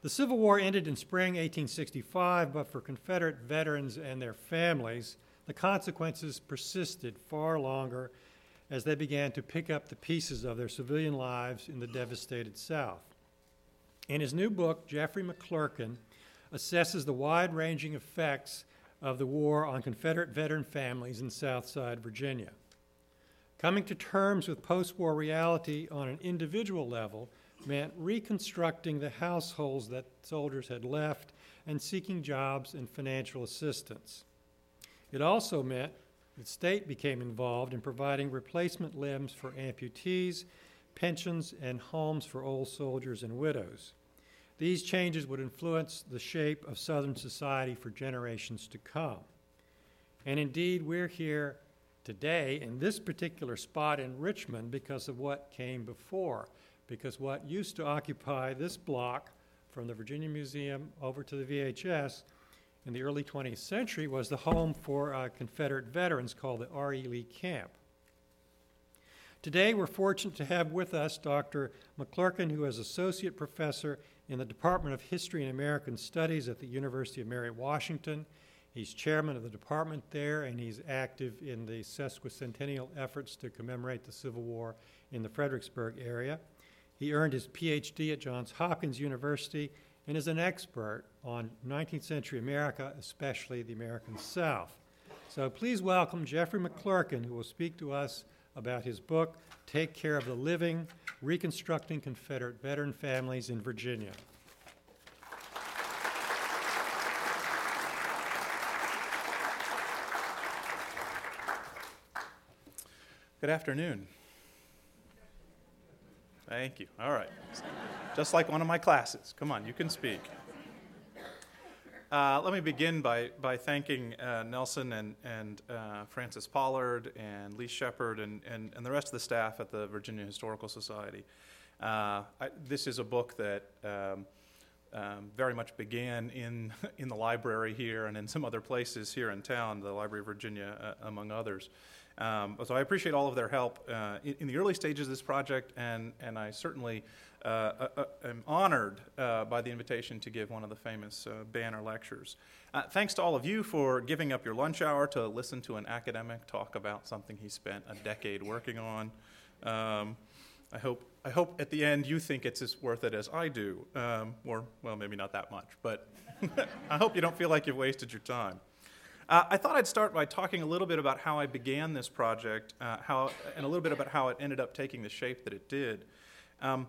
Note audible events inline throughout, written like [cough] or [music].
The Civil War ended in spring 1865, but for Confederate veterans and their families, the consequences persisted far longer as they began to pick up the pieces of their civilian lives in the devastated South. In his new book, Jeffrey McClurkin assesses the wide ranging effects of the war on Confederate veteran families in Southside Virginia. Coming to terms with post war reality on an individual level meant reconstructing the households that soldiers had left and seeking jobs and financial assistance. It also meant the state became involved in providing replacement limbs for amputees, pensions, and homes for old soldiers and widows. These changes would influence the shape of Southern society for generations to come. And indeed, we're here today in this particular spot in Richmond because of what came before because what used to occupy this block from the Virginia Museum over to the VHS in the early 20th century was the home for uh, Confederate veterans called the R.E. Lee Camp. Today, we're fortunate to have with us Dr. McClurkin, who is Associate Professor in the Department of History and American Studies at the University of Mary Washington. He's chairman of the department there, and he's active in the sesquicentennial efforts to commemorate the Civil War in the Fredericksburg area. He earned his PhD at Johns Hopkins University and is an expert on 19th century America, especially the American South. So please welcome Jeffrey McClurkin, who will speak to us about his book, Take Care of the Living Reconstructing Confederate Veteran Families in Virginia. Good afternoon. Thank you. All right. Just like one of my classes. Come on, you can speak. Uh, let me begin by, by thanking uh, Nelson and, and uh, Frances Pollard and Lee Shepard and, and, and the rest of the staff at the Virginia Historical Society. Uh, I, this is a book that um, um, very much began in, [laughs] in the library here and in some other places here in town, the Library of Virginia, uh, among others. Um, so I appreciate all of their help uh, in, in, the early stages of this project, and, and I certainly uh, uh, uh am honored uh, by the invitation to give one of the famous banner lectures. thanks to all of you for giving up your lunch hour to listen to an academic talk about something he spent a decade working on. Um, I hope, I hope at the end you think it's as worth it as I do, um, or, well, maybe not that much, but [laughs] I hope you don't feel like you've wasted your time. Uh, I thought I'd start by talking a little bit about how I began this project, uh, how, and a little bit about how it ended up taking the shape that it did. Um,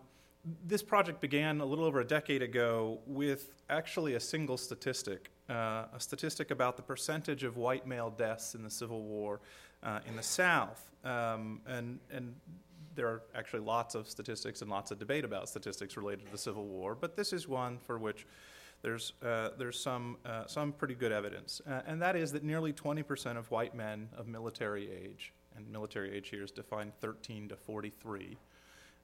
this project began a little over a decade ago with actually a single statistic, uh, a statistic about the percentage of white male deaths in the Civil War uh, in the South. Um, and, and there are actually lots of statistics and lots of debate about statistics related to the Civil War, but this is one for which there's, uh, there's some, uh, some pretty good evidence, uh, and that is that nearly 20% of white men of military age, and military age here is defined 13 to 43,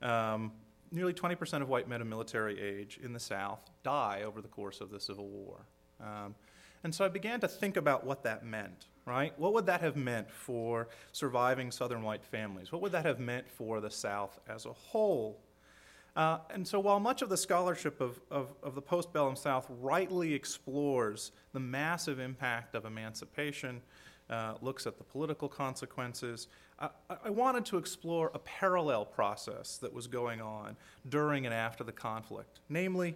um, nearly 20% of white men of military age in the South die over the course of the Civil War. Um, and so I began to think about what that meant, right? What would that have meant for surviving Southern white families? What would that have meant for the South as a whole? Uh, and so, while much of the scholarship of, of, of the postbellum South rightly explores the massive impact of emancipation, uh, looks at the political consequences, I, I, wanted to explore a parallel process that was going on during and after the conflict, namely,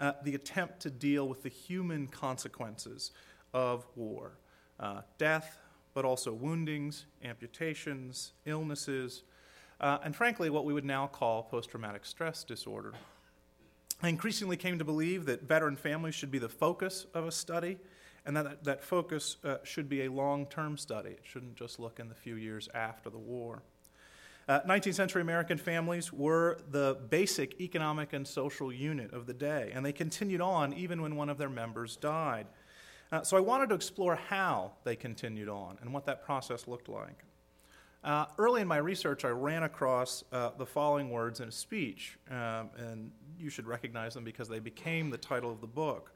uh, the attempt to deal with the human consequences of war uh, death, but also woundings, amputations, illnesses, uh, and frankly, what we would now call post traumatic stress disorder. I increasingly came to believe that veteran families should be the focus of a study, and that that focus uh, should be a long term study. It shouldn't just look in the few years after the war. Uh, 19th century American families were the basic economic and social unit of the day, and they continued on even when one of their members died. Uh, so I wanted to explore how they continued on and what that process looked like. Uh, early in my research, I ran across uh, the following words in a speech, um, and you should recognize them because they became the title of the book.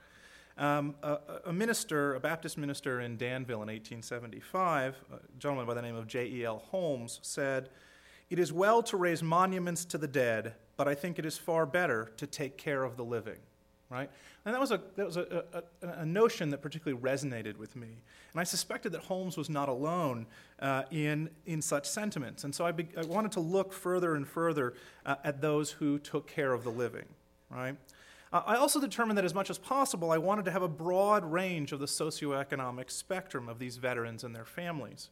Um, a, a, minister, a Baptist minister in Danville in 1875, a gentleman by the name of J.E.L. Holmes, said, It is well to raise monuments to the dead, but I think it is far better to take care of the living. Right? And that was a, that was a, a, a notion that particularly resonated with me. And I suspected that Holmes was not alone uh, in, in such sentiments. And so I, be, I wanted to look further and further uh, at those who took care of the living, right? Uh, I also determined that as much as possible, I wanted to have a broad range of the socioeconomic spectrum of these veterans and their families.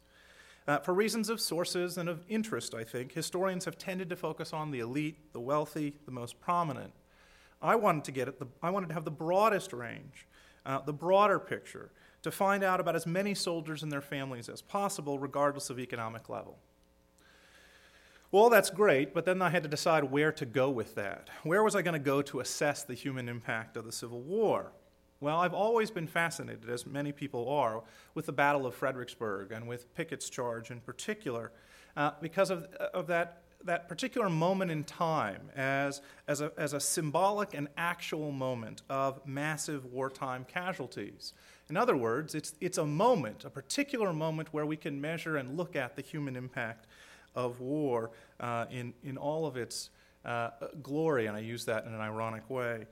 Uh, for reasons of sources and of interest, I think, historians have tended to focus on the elite, the wealthy, the most prominent. I wanted to get at the, I wanted to have the broadest range, uh, the broader picture, to find out about as many soldiers and their families as possible, regardless of economic level. Well, that's great, but then I had to decide where to go with that. Where was I going to go to assess the human impact of the Civil War? Well, I've always been fascinated, as many people are, with the Battle of Fredericksburg and with Pickett's charge in particular, uh, because of, of that, that particular moment in time as, as, a, as a symbolic and actual moment of massive wartime casualties. In other words, it's, it's a moment, a particular moment where we can measure and look at the human impact of war uh, in, in all of its uh, glory, and I use that in an ironic way.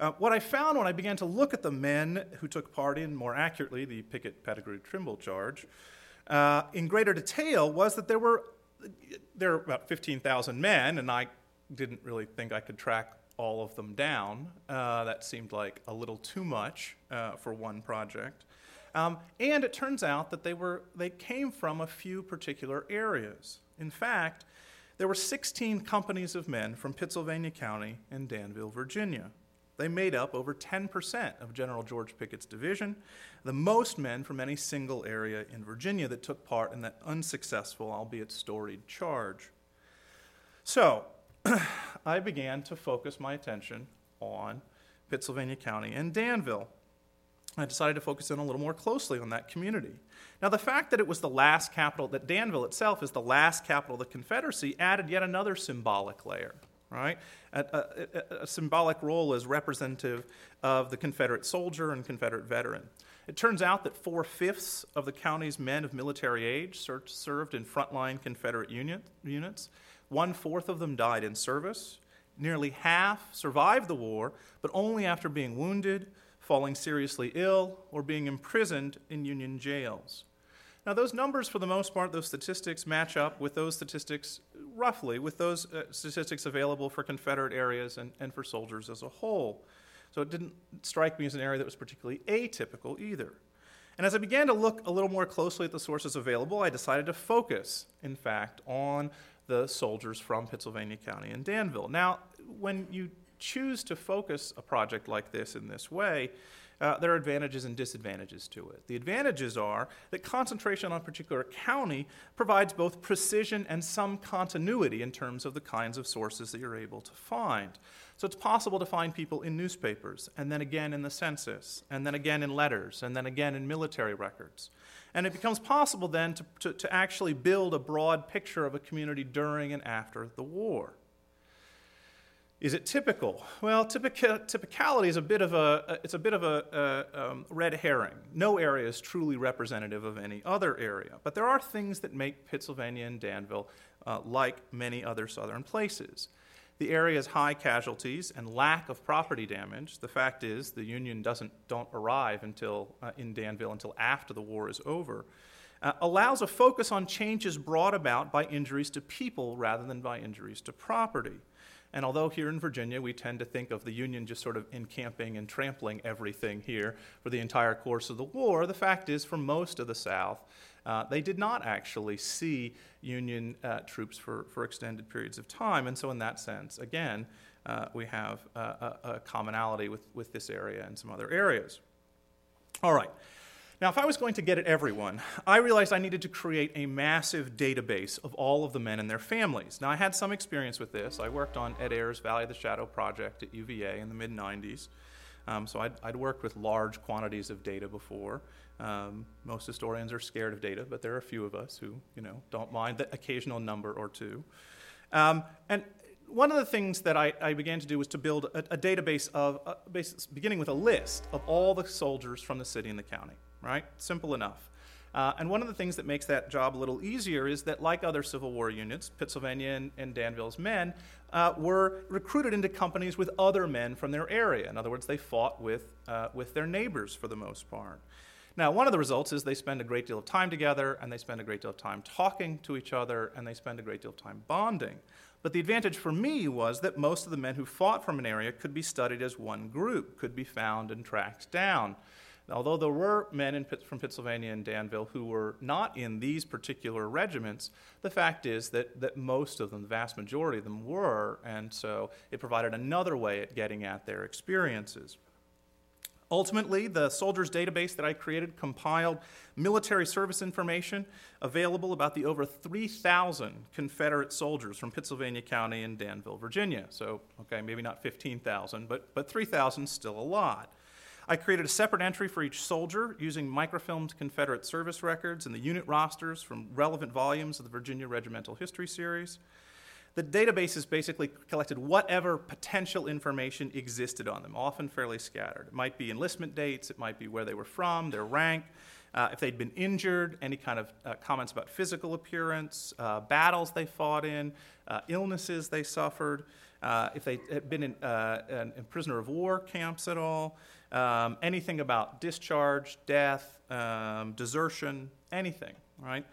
Uh, what I found when I began to look at the men who took part in, more accurately, the Pickett Pettigrew Trimble charge, uh, in greater detail, was that there were there were about 15,000 men, and I didn't really think I could track all of them down. Uh, that seemed like a little too much uh, for one project. Um, and it turns out that they were they came from a few particular areas. In fact, there were 16 companies of men from Pittsylvania County and Danville, Virginia. They made up over 10% of General George Pickett's division, the most men from any single area in Virginia that took part in that unsuccessful, albeit storied, charge. So, [clears throat] I began to focus my attention on Pittsylvania County and Danville. I decided to focus in a little more closely on that community. Now, the fact that it was the last capital, that Danville itself is the last capital of the Confederacy, added yet another symbolic layer right? A, a, a, symbolic role as representative of the Confederate soldier and Confederate veteran. It turns out that four fifths of the county's men of military age served in frontline Confederate unit, units. One fourth of them died in service. Nearly half survived the war, but only after being wounded, falling seriously ill, or being imprisoned in Union jails. Now, those numbers, for the most part, those statistics match up with those statistics, roughly, with those uh, statistics available for Confederate areas and, and for soldiers as a whole. So it didn't strike me as an area that was particularly atypical either. And as I began to look a little more closely at the sources available, I decided to focus, in fact, on the soldiers from Pittsylvania County and Danville. Now, when you choose to focus a project like this in this way, uh, there are advantages and disadvantages to it. The advantages are that concentration on a particular county provides both precision and some continuity in terms of the kinds of sources that you're able to find. So it's possible to find people in newspapers, and then again in the census, and then again in letters, and then again in military records. And it becomes possible then to, to, to actually build a broad picture of a community during and after the war. Is it typical? Well, typicality is a bit of a it's a bit of a, a um, red herring. No area is truly representative of any other area, but there are things that make Pittsylvania and Danville uh, like many other southern places. The area's high casualties and lack of property damage. The fact is, the Union doesn't don't arrive until uh, in Danville until after the war is over. Uh, allows a focus on changes brought about by injuries to people rather than by injuries to property. And although here in Virginia we tend to think of the Union just sort of encamping and trampling everything here for the entire course of the war, the fact is, for most of the South, uh, they did not actually see Union uh, troops for, for extended periods of time. And so, in that sense, again, uh, we have a, a commonality with, with this area and some other areas. All right. Now, if I was going to get at everyone, I realized I needed to create a massive database of all of the men and their families. Now, I had some experience with this. I worked on Ed Ayers' Valley of the Shadow project at UVA in the mid 90s. Um, so I'd, I'd, worked with large quantities of data before. Um, most historians are scared of data, but there are a few of us who, you know, don't mind the occasional number or two. Um, and one of the things that I, I, began to do was to build a, a database of, uh, beginning with a list of all the soldiers from the city and the county right? Simple enough. Uh, and one of the things that makes that job a little easier is that, like other Civil War units, Pittsylvania and, and Danville's men uh, were recruited into companies with other men from their area. In other words, they fought with, uh, with their neighbors for the most part. Now, one of the results is they spend a great deal of time together, and they spend a great deal of time talking to each other, and they spend a great deal of time bonding. But the advantage for me was that most of the men who fought from an area could be studied as one group, could be found and tracked down. Although there were men in, from Pittsylvania and Danville who were not in these particular regiments, the fact is that, that most of them, the vast majority of them, were, and so it provided another way at getting at their experiences. Ultimately, the soldiers database that I created compiled military service information available about the over 3,000 Confederate soldiers from Pittsylvania County and Danville, Virginia. So, okay, maybe not 15,000, but, but 3,000 still a lot. I created a separate entry for each soldier using microfilmed Confederate service records and the unit rosters from relevant volumes of the Virginia Regimental History Series. The databases basically collected whatever potential information existed on them, often fairly scattered. It might be enlistment dates, it might be where they were from, their rank, uh, if they'd been injured, any kind of uh, comments about physical appearance, uh, battles they fought in, uh, illnesses they suffered, uh, if they had been in, uh, in, in, prisoner of war camps at all, um, anything about discharge, death, um, desertion, anything, right?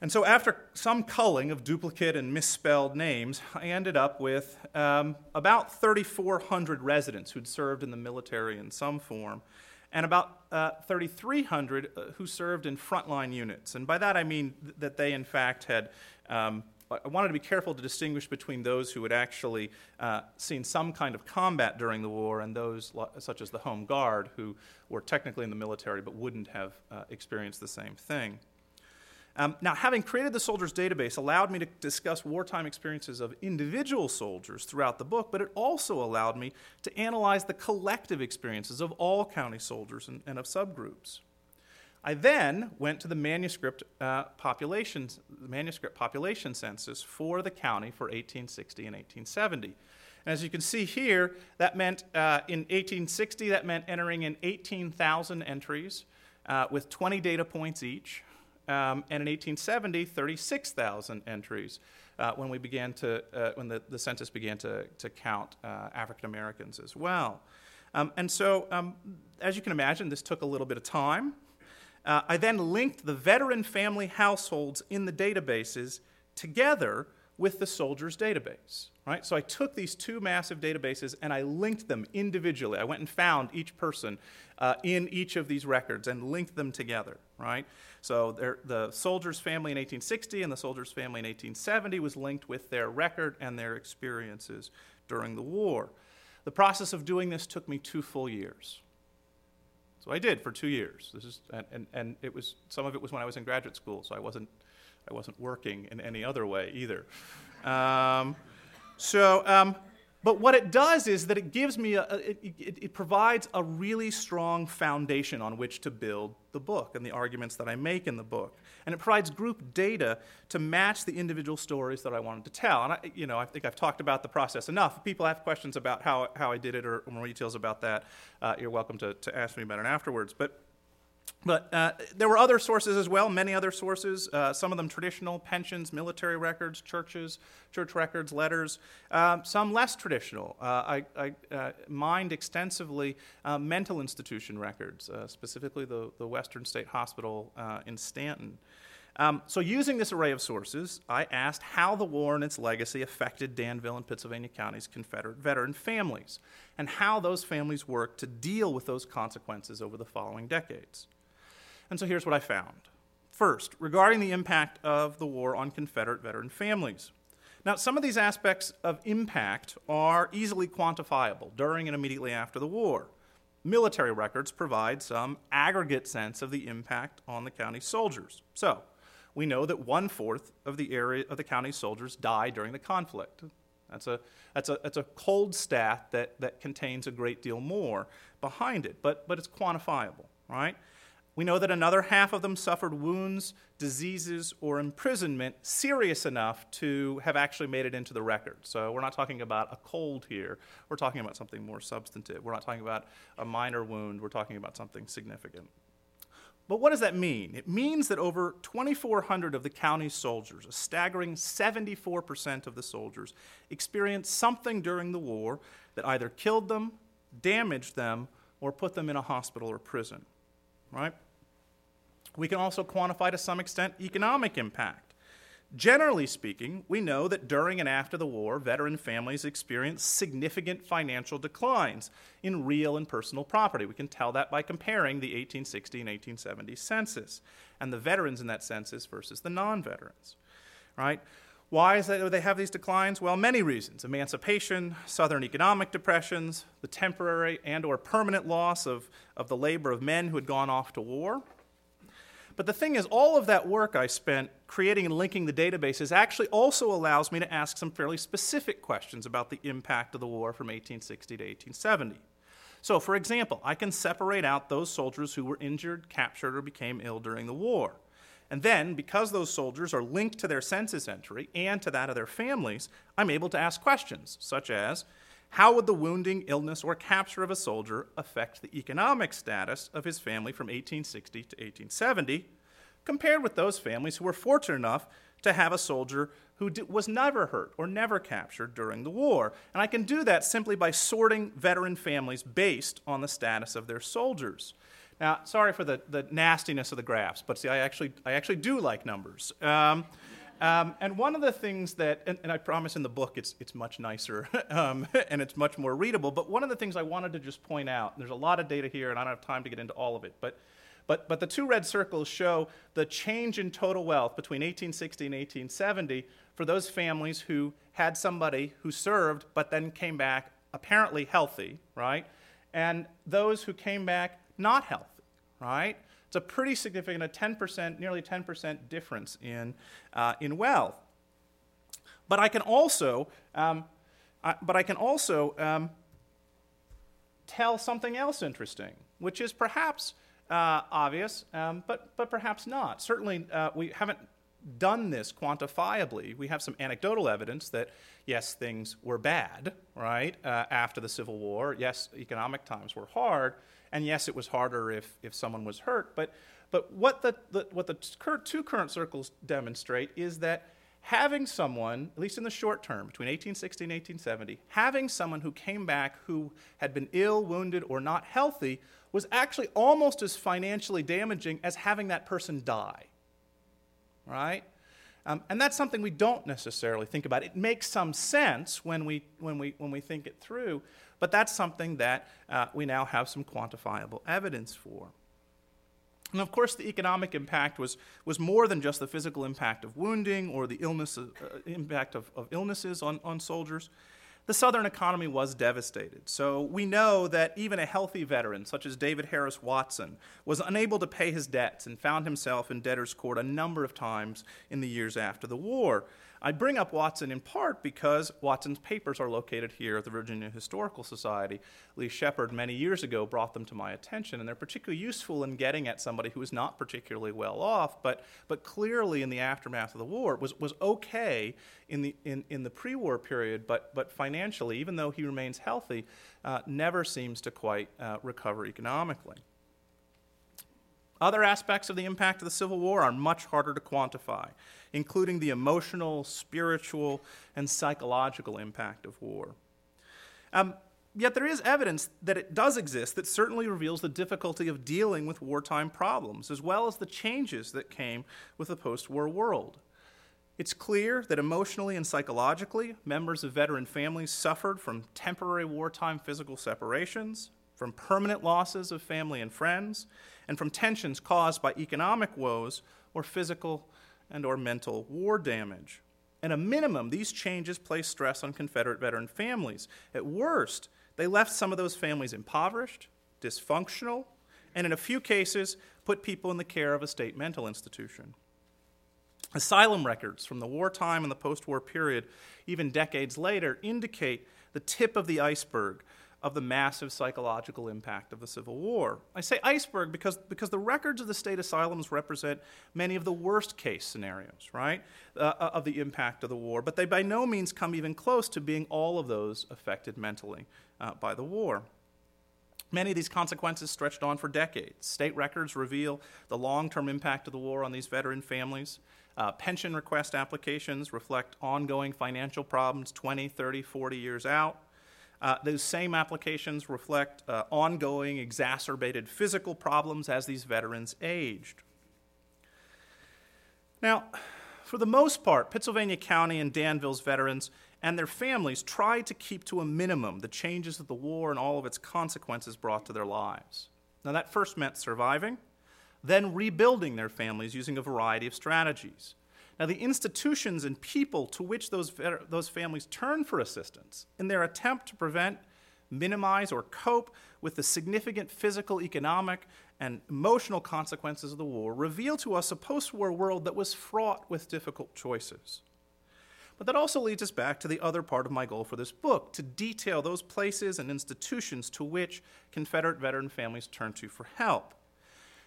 And so, after some culling of duplicate and misspelled names, I ended up with um, about 3,400 residents who'd served in the military in some form, and about uh, 3,300 uh, who served in frontline units. And by that I mean th- that they, in fact, had. Um, I wanted to be careful to distinguish between those who had actually uh, seen some kind of combat during the war and those, such as the Home Guard, who were technically in the military but wouldn't have uh, experienced the same thing. Um, now, having created the soldiers database allowed me to discuss wartime experiences of individual soldiers throughout the book, but it also allowed me to analyze the collective experiences of all county soldiers and, and of subgroups. I then went to the manuscript uh, manuscript population census for the county for 1860 and 1870. And as you can see here, that meant uh, in 1860 that meant entering in 18,000 entries uh, with 20 data points each um, and in 1870, 36,000 entries uh, when we began to uh, when the, the census began to, to count uh, African Americans as well. Um, and so, um, as you can imagine, this took a little bit of time. Uh, I then linked the veteran family households in the databases together with the soldiers database. Right? So I took these two massive databases and I linked them individually. I went and found each person uh, in each of these records and linked them together. Right? So the soldier's family in 1860 and the soldier's family in 1870 was linked with their record and their experiences during the war. The process of doing this took me two full years. So I did for two years. This is, and, and, and it was, some of it was when I was in graduate school, so I wasn't, I wasn't working in any other way either. Um, so, um, but what it does is that it gives me, a, it, it, it, provides a really strong foundation on which to build the book and the arguments that I make in the book. And it provides group data to match the individual stories that I wanted to tell. And I, you know, I think I've talked about the process enough. If people have questions about how, how I did it or more details about that, uh, you're welcome to, to ask me about it afterwards. But but uh, there were other sources as well, many other sources, uh, some of them traditional pensions, military records, churches, church records, letters, um, some less traditional. Uh, I, I uh, mined extensively uh, mental institution records, specifically the, the Western State Hospital in Staunton. Um, so, using this array of sources, I asked how the war and its legacy affected Danville and Pittsylvania County's Confederate veteran families, and how those families worked to deal with those consequences over the following decades. And so here's what I found. First, regarding the impact of the war on Confederate veteran families. Now, some of these aspects of impact are easily quantifiable during and immediately after the war. Military records provide some aggregate sense of the impact on the county soldiers. So, we know that one fourth of the area of the county soldiers died during the conflict. That's a, that's a, that's a cold stat that, that contains a great deal more behind it, but, but it's quantifiable, right? We know that another half of them suffered wounds, diseases, or imprisonment serious enough to have actually made it into the record. So we're not talking about a cold here. We're talking about something more substantive. We're not talking about a minor wound. We're talking about something significant. But what does that mean? It means that over 2,400 of the county's soldiers, a staggering 74% of the soldiers, experienced something during the war that either killed them, damaged them, or put them in a hospital or prison. Right? We can also quantify to some extent economic impact. Generally speaking, we know that during and after the war, veteran families experienced significant financial declines in real and personal property. We can tell that by comparing the 1860 and 1870 census and the veterans in that census versus the non veterans. Right? Why is that they have these declines? Well, many reasons. Emancipation, southern economic depressions, the temporary and or permanent loss of, of the labor of men who had gone off to war, but the thing is, all of that work I spent creating and linking the databases actually also allows me to ask some fairly specific questions about the impact of the war from 1860 to 1870. So, for example, I can separate out those soldiers who were injured, captured, or became ill during the war. And then, because those soldiers are linked to their census entry and to that of their families, I'm able to ask questions such as how would the wounding, illness, or capture of a soldier affect the economic status of his family from 1860 to 1870, compared with those families who were fortunate enough to have a soldier who was never hurt or never captured during the war? And I can do that simply by sorting veteran families based on the status of their soldiers. Now, sorry for the, the nastiness of the graphs, but see, I actually, I actually do like numbers. Um, um, and one of the things that, and, and, I promise in the book it's, it's much nicer [laughs] um, and it's much more readable, but one of the things I wanted to just point out, there's a lot of data here and I don't have time to get into all of it, but, but, but the two red circles show the change in total wealth between 1860 and 1870 for those families who had somebody who served but then came back apparently healthy, right? And those who came back not healthy, right? It's a pretty significant, a 10%, nearly 10% difference in, uh, in wealth. But I can also, um, I, but I can also um, tell something else interesting, which is perhaps uh, obvious, um, but, but perhaps not. Certainly, uh, we haven't done this quantifiably. We have some anecdotal evidence that, yes, things were bad, right, uh, after the Civil War. Yes, economic times were hard. And yes, it was harder if, if someone was hurt. But, but what the, the, what the two current circles demonstrate is that having someone, at least in the short term, between 1860 and 1870, having someone who came back who had been ill, wounded, or not healthy was actually almost as financially damaging as having that person die. Right? Um, and that's something we don't necessarily think about. It makes some sense when we, when we, when we think it through, but that's something that uh, we now have some quantifiable evidence for. And of course, the economic impact was, was more than just the physical impact of wounding or the illness, uh, impact of, of illnesses on, on soldiers the Southern economy was devastated. So we know that even a healthy veteran, such as David Harris Watson, was unable to pay his debts and found himself in debtor's court a number of times in the years after the war. I bring up Watson in part because Watson's papers are located here at the Virginia Historical Society. Lee Shepard, many years ago, brought them to my attention, and they're particularly useful in getting at somebody who is not particularly well off, but, but clearly in the aftermath of the war was, was okay in the, in, in the pre war period, but, but financially, even though he remains healthy, uh, never seems to quite uh, recover economically. Other aspects of the impact of the Civil War are much harder to quantify, including the emotional, spiritual, and psychological impact of war. Um, yet there is evidence that it does exist that certainly reveals the difficulty of dealing with wartime problems, as well as the changes that came with the post war world. It's clear that emotionally and psychologically, members of veteran families suffered from temporary wartime physical separations, from permanent losses of family and friends, and from tensions caused by economic woes or physical and or mental war damage. At a minimum, these changes placed stress on Confederate veteran families. At worst, they left some of those families impoverished, dysfunctional, and in a few cases, put people in the care of a state mental institution. Asylum records from the wartime and the post war period, even decades later, indicate the tip of the iceberg of the massive psychological impact of the Civil War. I say iceberg because, because the records of the state asylums represent many of the worst case scenarios, right, uh, uh, of the impact of the war, but they by no means come even close to being all of those affected mentally uh, by the war. Many of these consequences stretched on for decades. State records reveal the long term impact of the war on these veteran families. Uh, pension request applications reflect ongoing financial problems 20, 30, 40 years out. Uh, those same applications reflect uh, ongoing exacerbated physical problems as these veterans aged. Now, for the most part, Pittsylvania County and Danville's veterans and their families tried to keep to a minimum the changes that the war and all of its consequences brought to their lives. Now, that first meant surviving, then rebuilding their families using a variety of strategies. Now, the institutions and people to which those, those families turn for assistance in their attempt to prevent, minimize, or cope with the significant physical, economic, and emotional consequences of the war reveal to us a post war world that was fraught with difficult choices. But that also leads us back to the other part of my goal for this book to detail those places and institutions to which Confederate veteran families turn to for help.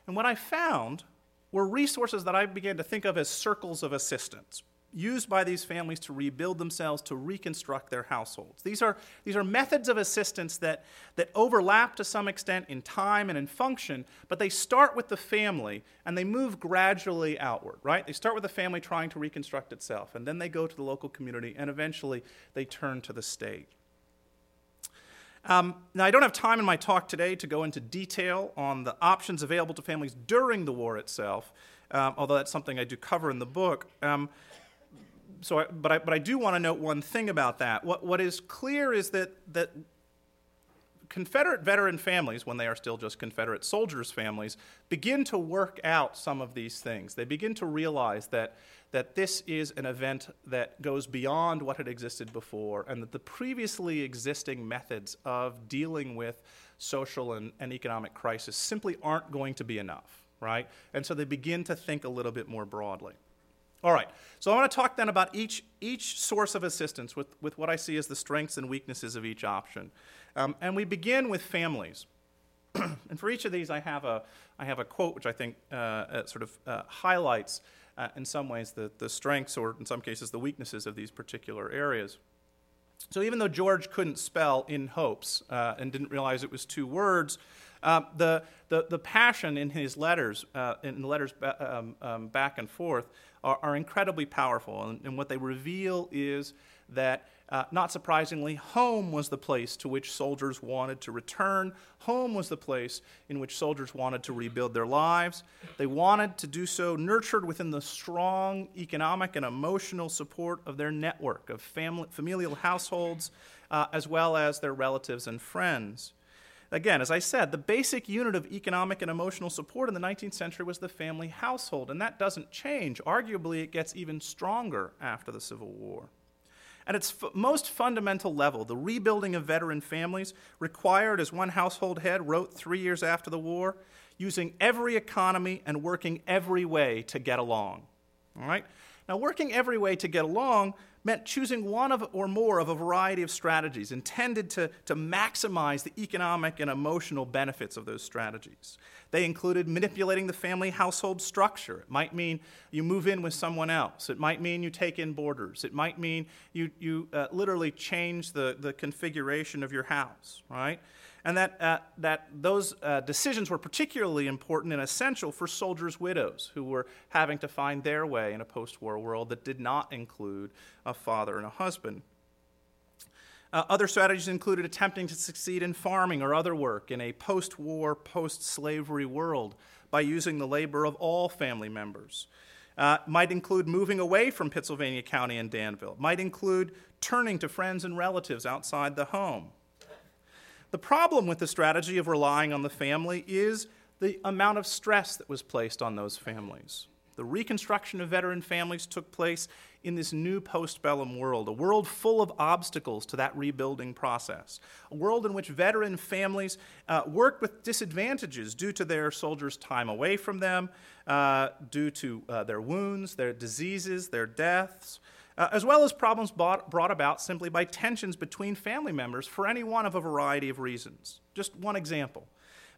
And what I found were resources that I began to think of as circles of assistance, used by these families to rebuild themselves, to reconstruct their households. These are, these are methods of assistance that, that overlap to some extent in time and in function, but they start with the family and they move gradually outward, right? They start with the family trying to reconstruct itself, and then they go to the local community, and eventually they turn to the state. Um, now, I don't have time in my talk today to go into detail on the options available to families during the war itself, um, although that's something I do cover in the book. Um, so, I, but, I, but I do want to note one thing about that. What, what is clear is that, that Confederate veteran families, when they are still just Confederate soldiers' families, begin to work out some of these things. They begin to realize that, that this is an event that goes beyond what had existed before, and that the previously existing methods of dealing with social and, and economic crisis simply aren't going to be enough, right? And so they begin to think a little bit more broadly. All right, so I want to talk then about each, each source of assistance with, with what I see as the strengths and weaknesses of each option. Um, and we begin with families. [clears throat] and for each of these, I have a, I have a quote which I think uh, uh, sort of uh, highlights, uh, in some ways, the, the strengths or, in some cases, the weaknesses of these particular areas. So even though George couldn't spell in hopes uh, and didn't realize it was two words, uh, the, the, the passion in his letters, in the letters ba- um, um, back and forth, are, are incredibly powerful. And, and what they reveal is that uh, not surprisingly, home was the place to which soldiers wanted to return. Home was the place in which soldiers wanted to rebuild their lives. They wanted to do so nurtured within the strong economic and emotional support of their network of family, familial households, uh, as well as their relatives and friends. Again, as I said, the basic unit of economic and emotional support in the 19th century was the family household, and that doesn't change. Arguably, it gets even stronger after the Civil War. At its f- most fundamental level, the rebuilding of veteran families required, as one household head wrote three years after the war, using every economy and working every way to get along. All right? Now, working every way to get along meant choosing one of or more of a variety of strategies intended to, to maximize the economic and emotional benefits of those strategies. They included manipulating the family household structure. It might mean you move in with someone else. It might mean you take in boarders. It might mean you, you uh, literally change the, the configuration of your house, right? And that, uh, that those uh, decisions were particularly important and essential for soldiers' widows who were having to find their way in a post war world that did not include a father and a husband. Uh, other strategies included attempting to succeed in farming or other work in a post war, post slavery world by using the labor of all family members. Uh, might include moving away from Pittsylvania County and Danville, might include turning to friends and relatives outside the home. The problem with the strategy of relying on the family is the amount of stress that was placed on those families. The reconstruction of veteran families took place in this new postbellum world, a world full of obstacles to that rebuilding process, a world in which veteran families uh, worked with disadvantages due to their soldiers' time away from them, uh, due to uh, their wounds, their diseases, their deaths, uh, as well as problems brought, brought about simply by tensions between family members for any one of a variety of reasons. Just one example.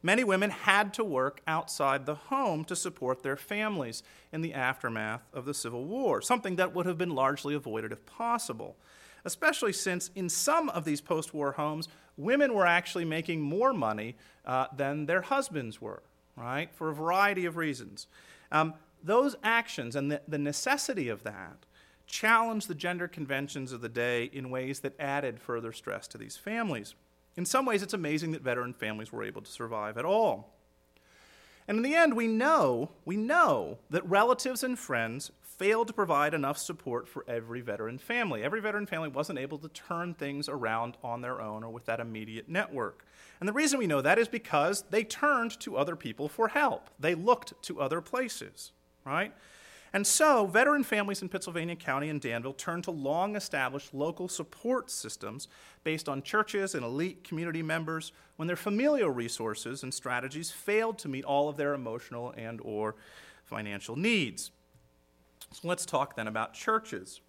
Many women had to work outside the home to support their families in the aftermath of the Civil War, something that would have been largely avoided if possible, especially since in some of these post war homes, women were actually making more money uh, than their husbands were, right? For a variety of reasons. Um, those actions and the, the necessity of that challenged the gender conventions of the day in ways that added further stress to these families. In some ways, it's amazing that veteran families were able to survive at all. And in the end, we know, we know that relatives and friends failed to provide enough support for every veteran family. Every veteran family wasn't able to turn things around on their own or with that immediate network. And the reason we know that is because they turned to other people for help. They looked to other places, right? And so, veteran families in Pittsylvania County and Danville turned to long established local support systems based on churches and elite community members when their familial resources and strategies failed to meet all of their emotional and or financial needs. So let's talk then about churches.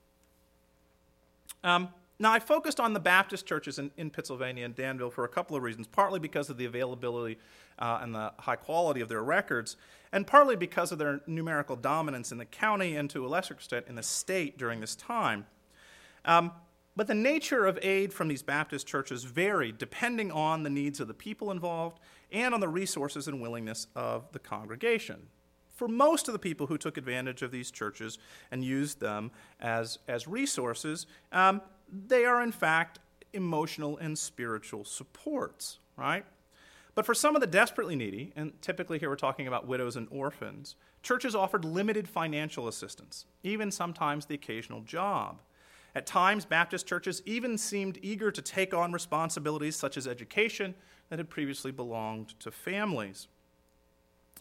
Um, now, I focused on the Baptist churches in, in, Pittsylvania and Danville for a couple of reasons, partly because of the availability uh, and the high quality of their records, and partly because of their numerical dominance in the county and to a lesser extent in the state during this time. Um, but the nature of aid from these Baptist churches varied depending on the needs of the people involved and on the resources and willingness of the congregation. For most of the people who took advantage of these churches and used them as, as resources, um, they are in fact emotional and spiritual supports, right? But for some of the desperately needy, and typically here we're talking about widows and orphans, churches offered limited financial assistance, even sometimes the occasional job. At times, Baptist churches even seemed eager to take on responsibilities such as education that had previously belonged to families.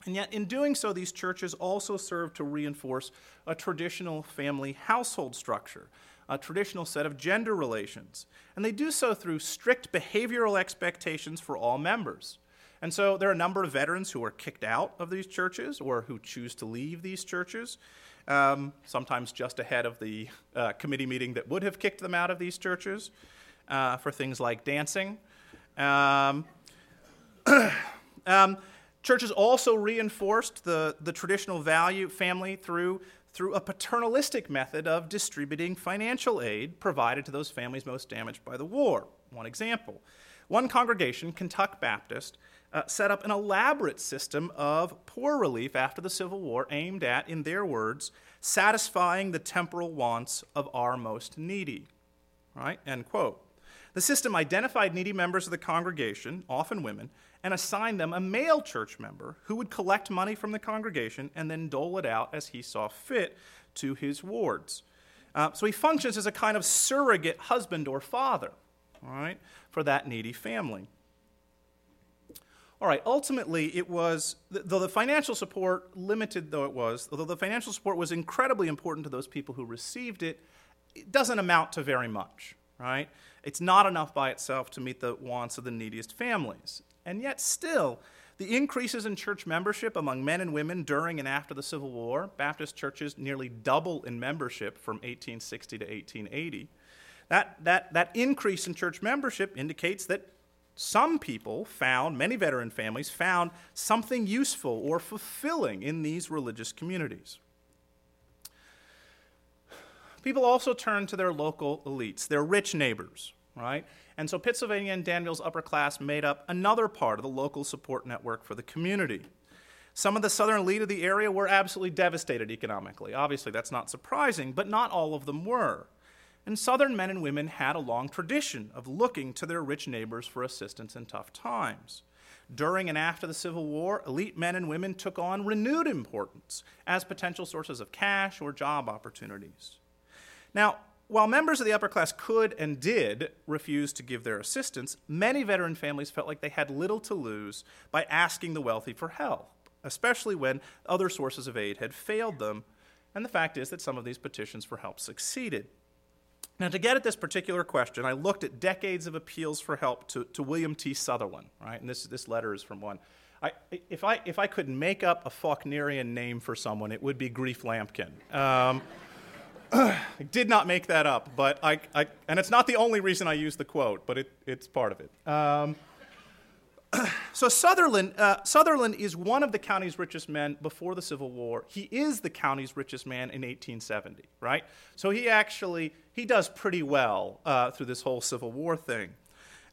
And yet, in doing so, these churches also served to reinforce a traditional family household structure a traditional set of gender relations. And they do so through strict behavioral expectations for all members. And so there are a number of veterans who are kicked out of these churches or who choose to leave these churches, um, sometimes just ahead of the uh, committee meeting that would have kicked them out of these churches uh, for things like dancing. Um, [clears throat] um, churches also reinforced the, the traditional value family through through a paternalistic method of distributing financial aid provided to those families most damaged by the war. One example one congregation, Kentuck Baptist, uh, set up an elaborate system of poor relief after the Civil War aimed at, in their words, satisfying the temporal wants of our most needy. Right? End quote. The system identified needy members of the congregation, often women, and assigned them a male church member who would collect money from the congregation and then dole it out as he saw fit to his wards. Uh, so he functions as a kind of surrogate husband or father, all right, for that needy family. All right, ultimately, it was, though the financial support, limited though it was, although the financial support was incredibly important to those people who received it, it doesn't amount to very much, right? It's not enough by itself to meet the wants of the neediest families. And yet, still, the increases in church membership among men and women during and after the Civil War, Baptist churches nearly double in membership from 1860 to 1880. That, that, that increase in church membership indicates that some people found, many veteran families found something useful or fulfilling in these religious communities. People also turned to their local elites, their rich neighbors, right? And so Pittsylvania and Danville's upper class made up another part of the local support network for the community. Some of the southern elite of the area were absolutely devastated economically. Obviously, that's not surprising, but not all of them were. And southern men and women had a long tradition of looking to their rich neighbors for assistance in tough times. During and after the Civil War, elite men and women took on renewed importance as potential sources of cash or job opportunities. Now, while members of the upper class could and did refuse to give their assistance, many veteran families felt like they had little to lose by asking the wealthy for help, especially when other sources of aid had failed them. And the fact is that some of these petitions for help succeeded. Now, to get at this particular question, I looked at decades of appeals for help to, to William T. Sutherlin, right? And this, this letter is from one. I, if, I, if I could make up a Faulknerian name for someone, it would be Grief Lampkin. Um, I [clears throat] did not make that up, but I, I, and it's not the only reason I use the quote, but it, it's part of it. Um, [clears throat] so Sutherlin, uh, Sutherlin is one of the county's richest men before the Civil War. He is the county's richest man in 1870, right? So he actually he does pretty well uh, through this whole Civil War thing.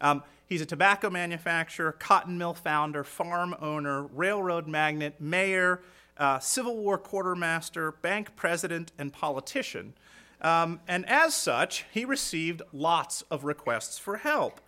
Um, He's a tobacco manufacturer, cotton mill founder, farm owner, railroad magnate, mayor, uh, Civil War quartermaster, bank president, and politician. Um, and as such, he received lots of requests for help.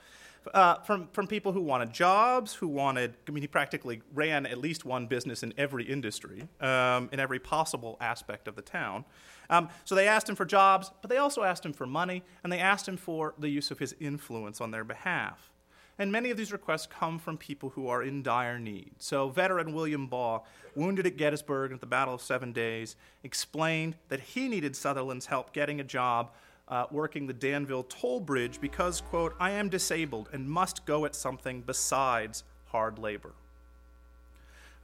Uh, from, from people who wanted jobs, who wanted, I mean, he practically ran at least one business in every industry, um, in every possible aspect of the town. Um, so they asked him for jobs, but they also asked him for money, and they asked him for the use of his influence on their behalf. And many of these requests come from people who are in dire need. So, veteran William Baugh, wounded at Gettysburg at the Battle of Seven Days, explained that he needed Sutherlin's help getting a job uh, working the Danville toll bridge because, quote, I am disabled and must go at something besides hard labor.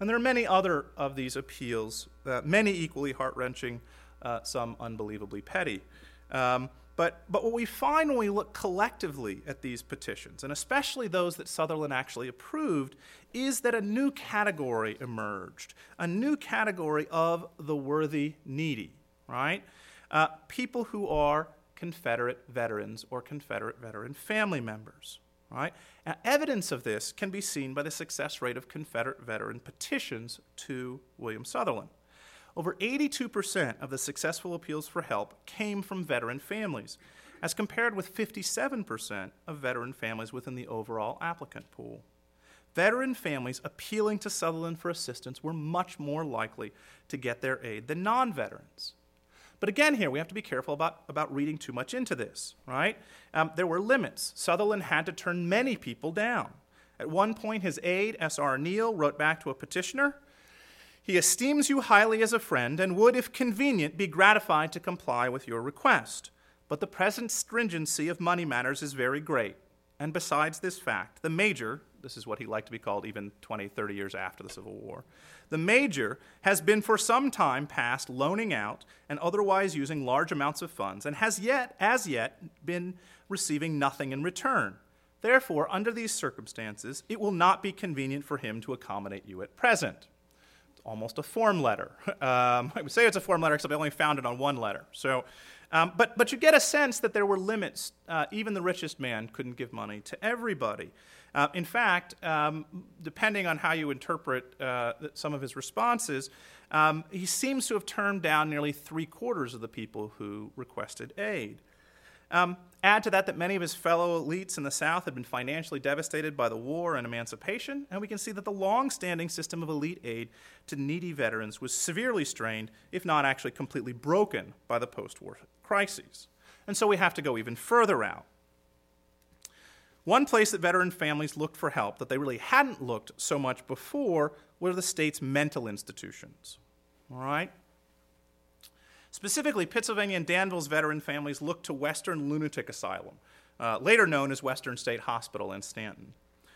And there are many other of these appeals, uh, many equally heart wrenching, uh, some unbelievably petty. Um, but, but what we find when we look collectively at these petitions, and especially those that Sutherlin actually approved, is that a new category emerged a new category of the worthy needy, right? Uh, people who are Confederate veterans or Confederate veteran family members. Right? Now, evidence of this can be seen by the success rate of Confederate veteran petitions to William Sutherlin. Over 82% of the successful appeals for help came from veteran families, as compared with 57% of veteran families within the overall applicant pool. Veteran families appealing to Sutherlin for assistance were much more likely to get their aid than non veterans. But again, here we have to be careful about, about reading too much into this, right? Um, there were limits. Sutherlin had to turn many people down. At one point, his aide, S.R. Neal, wrote back to a petitioner He esteems you highly as a friend and would, if convenient, be gratified to comply with your request. But the present stringency of money matters is very great. And besides this fact, the major, this is what he liked to be called even 20, 30 years after the Civil War, the major has been for some time past loaning out and otherwise using large amounts of funds and has yet, as yet, been receiving nothing in return. Therefore, under these circumstances, it will not be convenient for him to accommodate you at present. Almost a form letter. [laughs] Um, I would say it's a form letter, except I only found it on one letter. So, um, but, but you get a sense that there were limits. Uh, even the richest man couldn't give money to everybody. Uh, in fact, um, depending on how you interpret uh, some of his responses, um, he seems to have turned down nearly three quarters of the people who requested aid. Um, add to that that many of his fellow elites in the South had been financially devastated by the war and emancipation, and we can see that the long standing system of elite aid to needy veterans was severely strained, if not actually completely broken, by the post war crises. And so we have to go even further out. One place that veteran families looked for help that they really hadn't looked so much before were the state's mental institutions. All right? Specifically, Pittsylvania and Danville's veteran families looked to Western Lunatic Asylum, uh, later known as Western State Hospital in Staunton.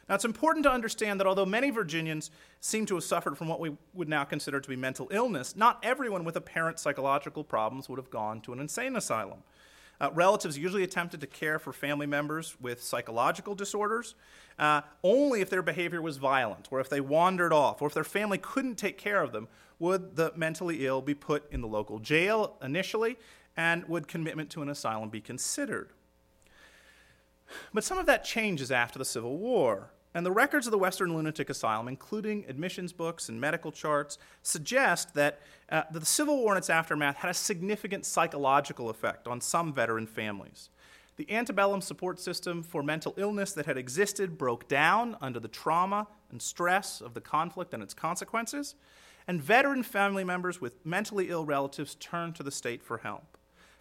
Now, it's important to understand that although many Virginians seem to have suffered from what we would now consider to be mental illness, not everyone with apparent psychological problems would have gone to an insane asylum. Uh, relatives usually attempted to care for family members with psychological disorders uh, only if their behavior was violent, or if they wandered off, or if their family couldn't take care of them, would the mentally ill be put in the local jail initially, and would commitment to an asylum be considered. But some of that changes after the Civil War. And the records of the Western Lunatic Asylum, including admissions books and medical charts, suggest that, uh, that the Civil War and its aftermath had a significant psychological effect on some veteran families. The antebellum support system for mental illness that had existed broke down under the trauma and stress of the conflict and its consequences, and veteran family members with mentally ill relatives turned to the state for help.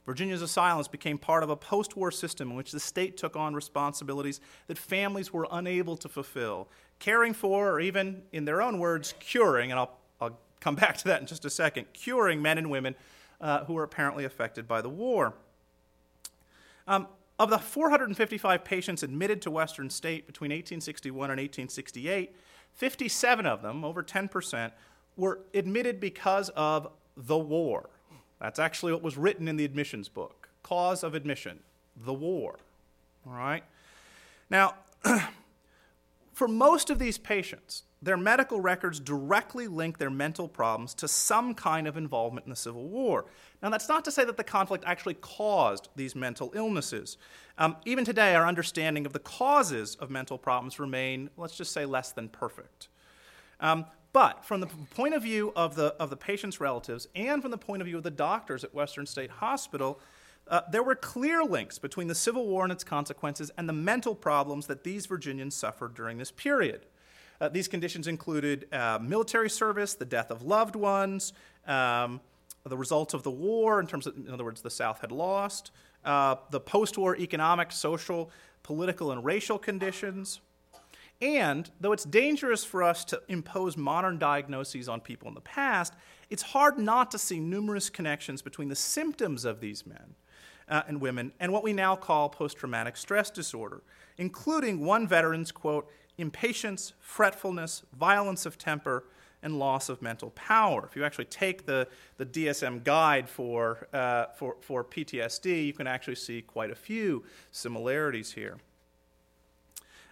Virginia's asylums became part of a post war system in which the state took on responsibilities that families were unable to fulfill, caring for, or even, in their own words, curing, and I'll, I'll come back to that in just a second, curing men and women uh, who were apparently affected by the war. Um, of the 455 patients admitted to Western State between 1861 and 1868, 57 of them, over 10%, were admitted because of the war. That's actually what was written in the admissions book. Cause of admission, the war. All right? Now, [clears throat] for most of these patients, their medical records directly link their mental problems to some kind of involvement in the Civil War. Now, that's not to say that the conflict actually caused these mental illnesses. Um, even today, our understanding of the causes of mental problems remain, let's just say, less than perfect. Um, but from the point of view of the, of the patient's relatives and from the point of view of the doctors at Western State Hospital, uh, there were clear links between the Civil War and its consequences and the mental problems that these Virginians suffered during this period. Uh, these conditions included uh, military service, the death of loved ones, um, the results of the war, in terms of, in other words, the South had lost, uh, the post war economic, social, political, and racial conditions. And though it's dangerous for us to impose modern diagnoses on people in the past, it's hard not to see numerous connections between the symptoms of these men uh, and women and what we now call post traumatic stress disorder, including one veteran's quote, impatience, fretfulness, violence of temper, and loss of mental power. If you actually take the, the DSM guide for, uh, for, for PTSD, you can actually see quite a few similarities here.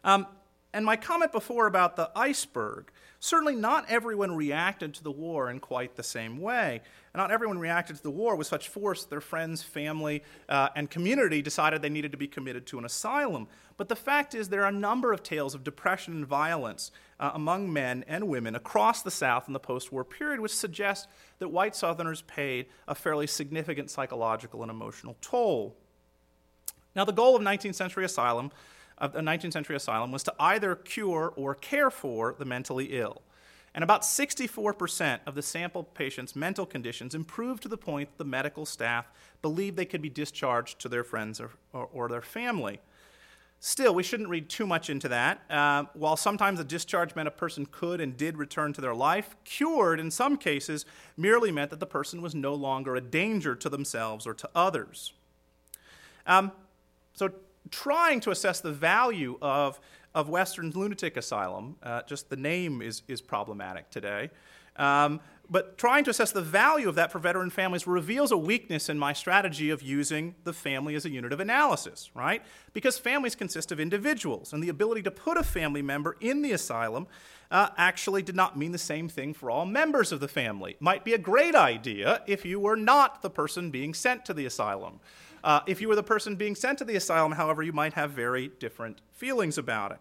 Um, and my comment before about the iceberg certainly not everyone reacted to the war in quite the same way. And not everyone reacted to the war with such force that their friends, family, uh, and community decided they needed to be committed to an asylum. But the fact is, there are a number of tales of depression and violence uh, among men and women across the South in the post war period, which suggest that white Southerners paid a fairly significant psychological and emotional toll. Now, the goal of 19th century asylum of the 19th century asylum was to either cure or care for the mentally ill. And about 64% of the sample patients' mental conditions improved to the point that the medical staff believed they could be discharged to their friends or, or, or their family. Still, we shouldn't read too much into that. Uh, while sometimes a discharge meant a person could and did return to their life, cured in some cases merely meant that the person was no longer a danger to themselves or to others. Um, so, trying to assess the value of, of Western lunatic asylum. Uh, just the name is, is problematic today. Um, but trying to assess the value of that for veteran families reveals a weakness in my strategy of using the family as a unit of analysis, right? Because families consist of individuals, and the ability to put a family member in the asylum uh, actually did not mean the same thing for all members of the family. Might be a great idea if you were not the person being sent to the asylum. Uh, if you were the person being sent to the asylum, however, you might have very different feelings about it.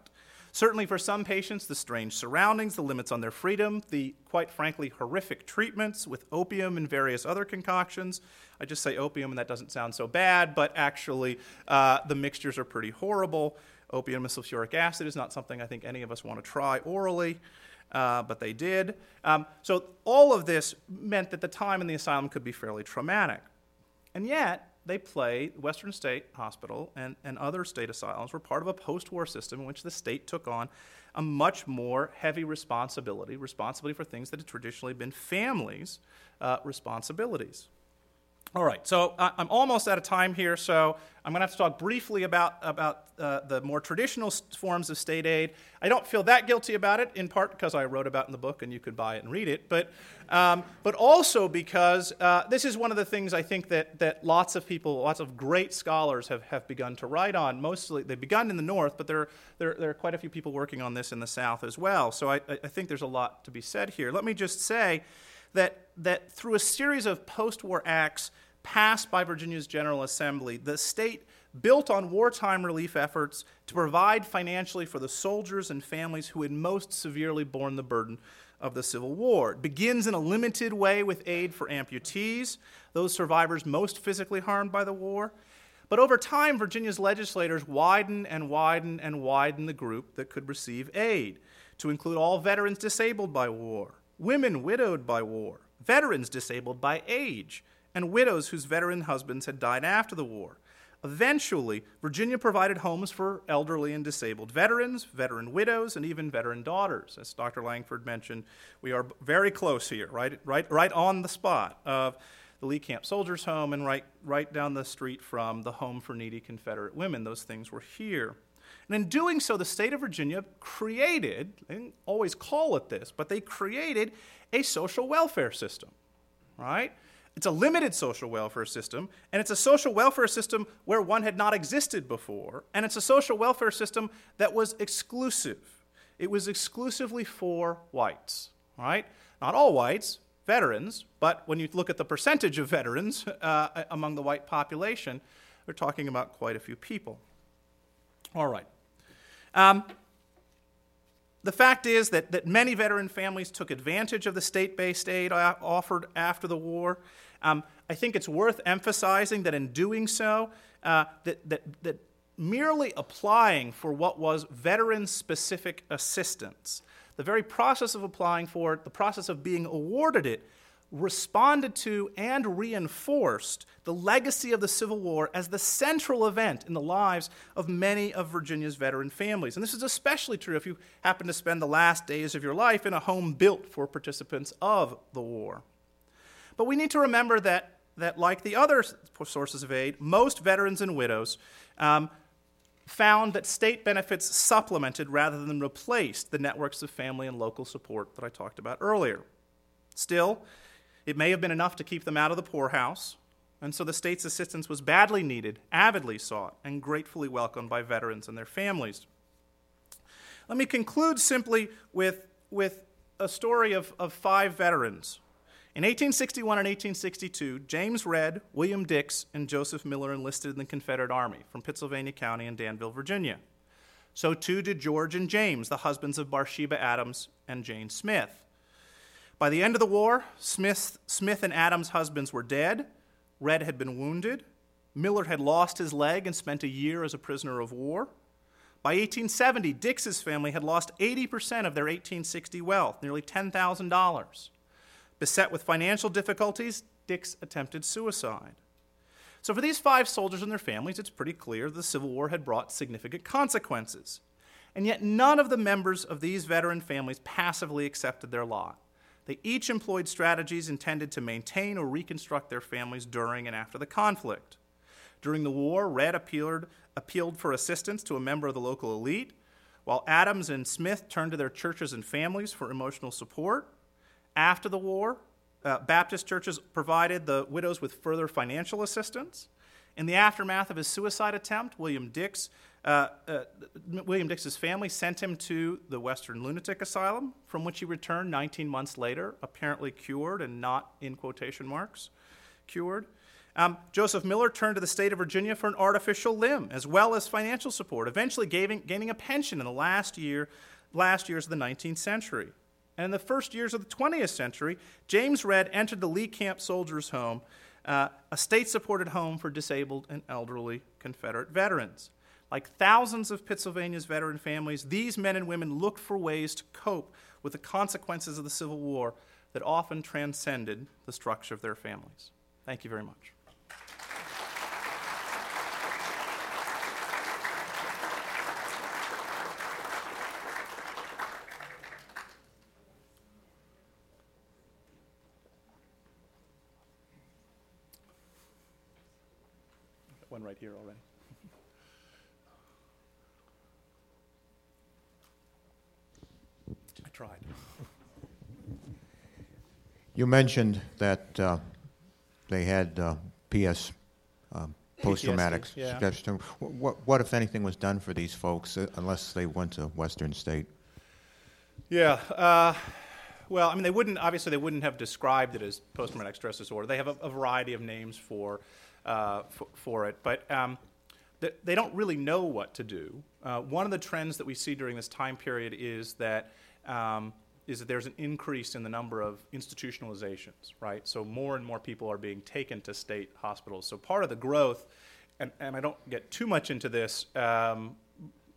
Certainly, for some patients, the strange surroundings, the limits on their freedom, the quite frankly horrific treatments with opium and various other concoctions. I just say opium, and that doesn't sound so bad, but actually, uh, the mixtures are pretty horrible. Opium and sulfuric acid is not something I think any of us want to try orally. Uh, but they did. Um, so, all of this meant that the time in the asylum could be fairly traumatic. And yet, they play, Western State Hospital and, and other state asylums were part of a post war system in which the state took on a much more heavy responsibility, responsibility for things that had traditionally been families' uh, responsibilities. All right, so I'm almost out of time here, so I'm going to have to talk briefly about, about uh, the more traditional forms of state aid. I don't feel that guilty about it, in part because I wrote about it in the book and you could buy it and read it, but, um, but also because uh, this is one of the things I think that, that lots of people, lots of great scholars have, have begun to write on. Mostly, they've begun in the North, but there, there, there are quite a few people working on this in the South as well. So I, I think there's a lot to be said here. Let me just say that, that through a series of post war acts, passed by Virginia's General Assembly, the state built on wartime relief efforts to provide financially for the soldiers and families who had most severely borne the burden of the Civil War. It begins in a limited way with aid for amputees, those survivors most physically harmed by the war. But over time, Virginia's legislators widen and widen and widen the group that could receive aid to include all veterans disabled by war, women widowed by war, veterans disabled by age, and widows whose veteran husbands had died after the war. Eventually, Virginia provided homes for elderly and disabled veterans, veteran widows, and even veteran daughters. As Dr. Lankford mentioned, we are very close here, right, right, right on the spot of the Lee Camp Soldiers Home and right, right down the street from the Home for Needy Confederate Women. Those things were here. And in doing so, the state of Virginia created, they didn't always call it this, but they created a social welfare system, right? It's a limited social welfare system, and it's a social welfare system where one had not existed before, and it's a social welfare system that was exclusive. it was exclusively for whites, right? Not all whites, veterans, but when you look at the percentage of veterans [laughs] uh, among the white population, we're talking about quite a few people. All right. Um, the fact is that, that many veteran families took advantage of the state based aid offered after the war. Um, I think it's worth emphasizing that in doing so, uh, that, that, that merely applying for what was veteran specific assistance, the very process of applying for it, the process of being awarded it, responded to and reinforced the legacy of the Civil War as the central event in the lives of many of Virginia's veteran families. And this is especially true if you happen to spend the last days of your life in a home built for participants of the war. But we need to remember that, that like the other sources of aid, most veterans and widows um, found that state benefits supplemented rather than replaced the networks of family and local support that I talked about earlier. Still, it may have been enough to keep them out of the poorhouse, and so the state's assistance was badly needed, avidly sought, and gratefully welcomed by veterans and their families. Let me conclude simply with, with a story of, of five veterans. In 1861 and 1862, James Redd, William Dix, and Joseph Miller enlisted in the Confederate Army from Pittsylvania County and Danville, Virginia. So too did George and James, the husbands of Bathsheba Adams and Jane Smith. By the end of the war, Smith, Smith and Adams' husbands were dead, Redd had been wounded, Miller had lost his leg and spent a year as a prisoner of war. By 1870, Dix's family had lost 80% of their 1860 wealth, nearly $10,000. Beset with financial difficulties, Dix attempted suicide. So, for these five soldiers and their families, it's pretty clear the Civil War had brought significant consequences. And yet, none of the members of these veteran families passively accepted their lot. They each employed strategies intended to maintain or reconstruct their families during and after the conflict. During the war, Redd appealed, appealed for assistance to a member of the local elite, while Adams and Smith turned to their churches and families for emotional support. After the war, uh, Baptist churches provided the widows with further financial assistance. In the aftermath of his suicide attempt, William Dix uh, uh, William Dix's family sent him to the Western Lunatic Asylum, from which he returned 19 months later, apparently cured and not in quotation marks, cured. Um, Joseph Miller turned to the state of Virginia for an artificial limb, as well as financial support, eventually gaining, gaining a pension in the last year, last years of the 19th century. And in the first years of the 20th century, James Redd entered the Lee Camp Soldiers' Home, uh, a state supported home for disabled and elderly Confederate veterans. Like thousands of Pittsylvania's veteran families, these men and women looked for ways to cope with the consequences of the Civil War that often transcended the structure of their families. Thank you very much. One right here already. tried. You mentioned that uh, they had uh, PS, uh, post-traumatic yeah. stress. What, what, if anything, was done for these folks uh, unless they went to Western State? Yeah. Uh, well, I mean, they wouldn't, obviously, they wouldn't have described it as post-traumatic stress disorder. They have a, a variety of names for, uh, for, for, it, but um, they don't really know what to do. one of the trends that we see during this time period is that um, is that there's an increase in the number of institutionalizations, right? So more and more people are being taken to state hospitals. So part of the growth, and, and I don't get too much into this um,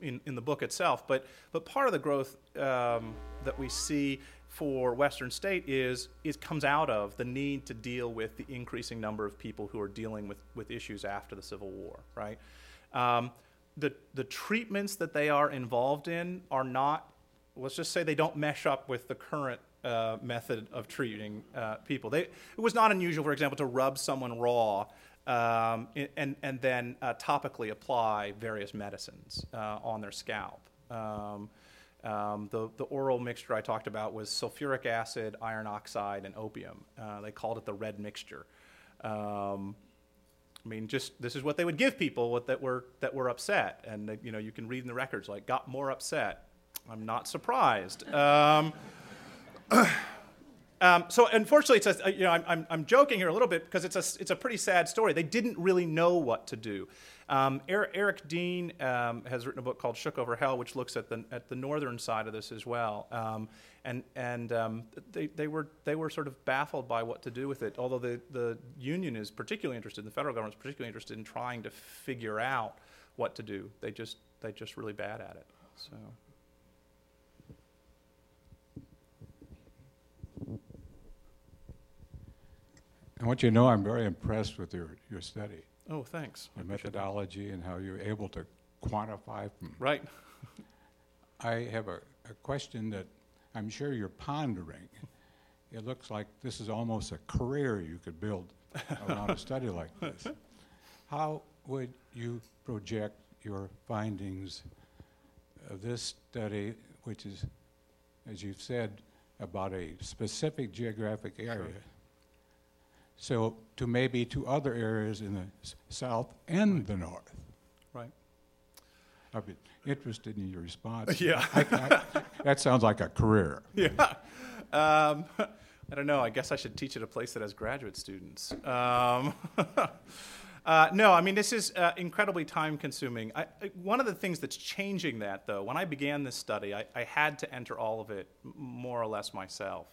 in, in the book itself, but, but part of the growth um, that we see for Western State is, it comes out of the need to deal with the increasing number of people who are dealing with, with issues after the Civil War, right? Um, the, the treatments that they are involved in are not let's just say they don't mesh up with the current uh, method of treating uh, people. They, it was not unusual, for example, to rub someone raw um, and, and then uh, topically apply various medicines uh, on their scalp. Um, um, the, the oral mixture I talked about was sulfuric acid, iron oxide, and opium. Uh, they called it the red mixture. Um, I mean, just this is what they would give people that were that were upset, and you know you can read in the records like got more upset I'm not surprised. Um, [clears throat] um, so unfortunately, it's a, you know, I'm, I'm, joking here a little bit because it's a, it's a pretty sad story. They didn't really know what to do. Um, Eric, Eric, Dean um, has written a book called Shook Over Hell, which looks at the, at the northern side of this as well. Um, and and um, they, they, were, they were sort of baffled by what to do with it, although the, the union is particularly interested, the federal government is particularly interested in trying to figure out what to do. They just, they're just really bad at it. So. I want you to know I'm very impressed with your, your study. Oh, thanks. The methodology and how you're able to quantify. From. Right. [laughs] I have a, a question that I'm sure you're pondering. It looks like this is almost a career you could build [laughs] around a study like this. How would you project your findings of this study, which is, as you've said, about a specific geographic area? So to maybe to other areas in the s- south and Right. the north. Right. I'd be interested in your response. [laughs] Yeah. I, I, that sounds like a career. [laughs] Yeah. Um, [laughs] I don't know. I guess I should teach at a place that has graduate students. Um, uh, no, I mean, this is uh, incredibly time consuming. I, I, one of the things that's changing that, though, when I began this study, I, I had to enter all of it more or less myself.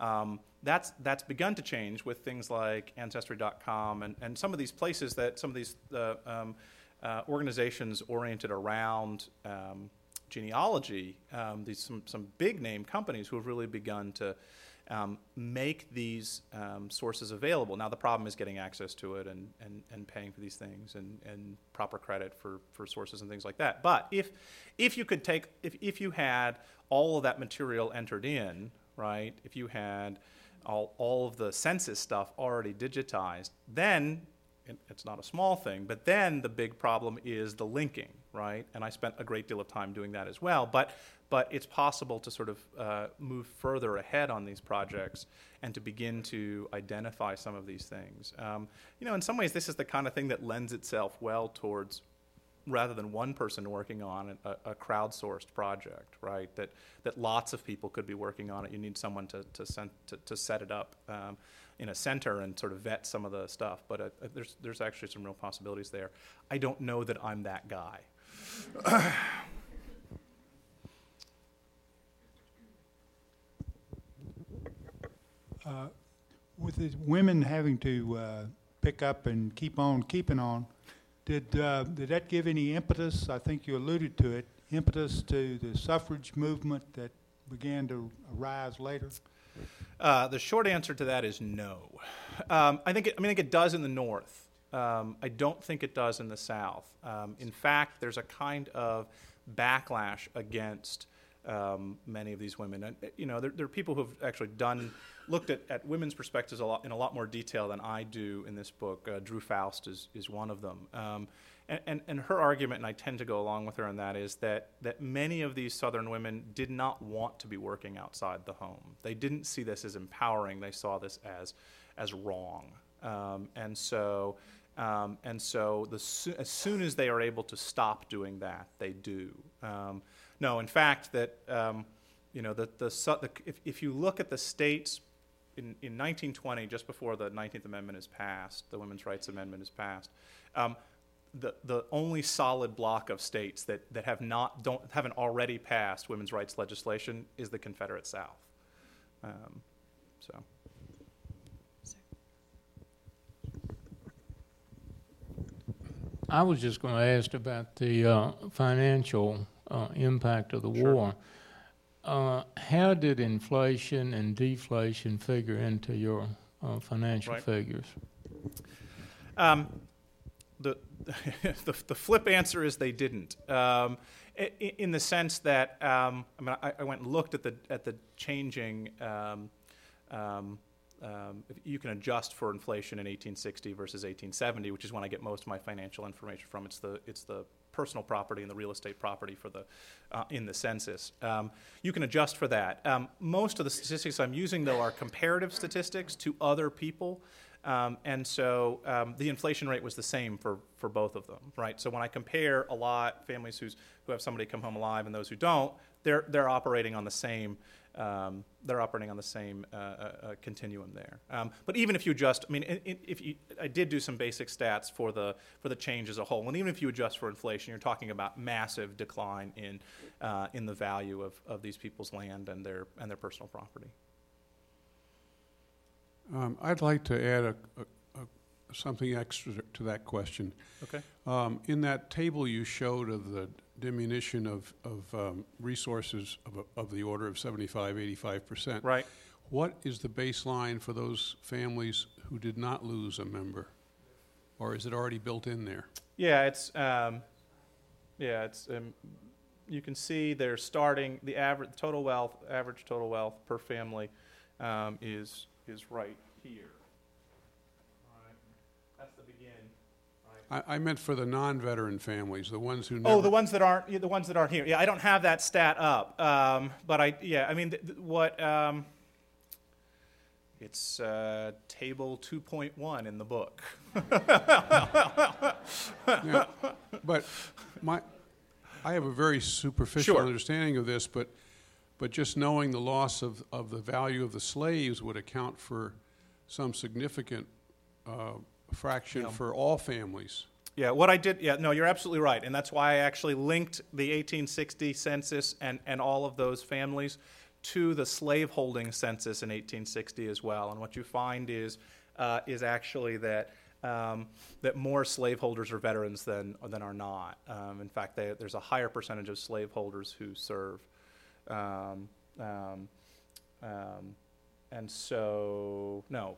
Um, that's, that's begun to change with things like Ancestry.com and, and some of these places that some of these uh, um, uh, organizations oriented around um, genealogy, um, these some, some big name companies who have really begun to um, make these um, sources available. Now, the problem is getting access to it and, and, and paying for these things and, and proper credit for, for sources and things like that. But if, if you could take, if, if you had all of that material entered in, right, if you had all, all of the census stuff already digitized, then it's not a small thing, but then the big problem is the linking, right? And I spent a great deal of time doing that as well. But, but it's possible to sort of uh, move further ahead on these projects and to begin to identify some of these things. Um, you know, in some ways, this is the kind of thing that lends itself well towards rather than one person working on a, a crowdsourced project, right? That, that lots of people could be working on it. You need someone to, to, to, to set it up um, in a center and sort of vet some of the stuff. But uh, there's, there's actually some real possibilities there. I don't know that I'm that guy. [coughs] Uh, with women having to uh, pick up and keep on keeping on, did, uh, did that give any impetus? I think you alluded to it, impetus to the suffrage movement that began to arise later? Uh, the short answer to that is no. Um, I think it, I mean I think it does in the north. Um, I don't think it does in the south. Um, in fact, there's a kind of backlash against um, many of these women. And, you know, there, there, are people who have actually done looked at, at women's perspectives a lot, in a lot more detail than I do in this book. Uh, Drew Faust is, is one of them. Um, and, and, and, her argument, and I tend to go along with her on that, is that, that many of these Southern women did not want to be working outside the home. They didn't see this as empowering, they saw this as, as wrong. Um, and so, um, and so the, as soon as they are able to stop doing that, they do. Um, no, in fact, that um, you know, the, the, the, if, if you look at the states in, in 1920, just before the 19th Amendment is passed, the Women's Rights Amendment is passed, um, the, the only solid block of states that, that have not, don't, haven't already passed women's rights legislation is the Confederate South. Um, so. I was just going to ask about the uh, financial uh, impact of the sure. war. Uh, how did inflation and deflation figure into your uh, financial right. figures? Um, the, [laughs] the, the flip answer is they didn't. Um, in, the sense that um, I mean, I, I, went and looked at the at the changing. Um, um, um, you can adjust for inflation in 1860 versus 1870, which is when I get most of my financial information from. It's the it's the personal property and the real estate property for the uh, in the census. Um, you can adjust for that. Um, most of the statistics I'm using, though, are comparative statistics to other people. Um, and so um, the inflation rate was the same for, for both of them, right? So when I compare a lot families who's, who have somebody come home alive and those who don't, they're, they're operating on the same um, they're operating on the same uh, uh, uh, continuum there. Um, but even if you adjust, I mean, if you, I did do some basic stats for the for the change as a whole, and even if you adjust for inflation, you're talking about massive decline in uh, in the value of, of these people's land and their and their personal property. Um, I'd like to add a, a, a, something extra to that question. Okay. Um, in that table you showed of the diminution of, of um, resources of, of the order of 75, 85 percent. Right. What is the baseline for those families who did not lose a member? Or is it already built in there? Yeah, it's, um, yeah, it's, um, you can see they're starting, the average, total wealth, average total wealth per family um, is, is right here. All right. That's the begin. I, I meant for the non-veteran families, the ones who never. Oh, the ones that aren't, the ones that aren't here. Yeah, I don't have that stat up, um, but I, yeah, I mean, th- th- what, um, it's uh, table 2.1 in the book. [laughs] Yeah, But my, I have a very superficial Sure. understanding of this, but, but just knowing the loss of, of the value of the slaves would account for some significant uh, fraction Yeah. for all families. Yeah, what I did, yeah, no, you're absolutely right. And that's why I actually linked the 1860 census and, and all of those families to the slaveholding census in 1860 as well. And what you find is, uh, is actually that, um, that more slaveholders are veterans than, than are not. Um, in fact, they, there's a higher percentage of slaveholders who serve. Um, um, um, and so, no,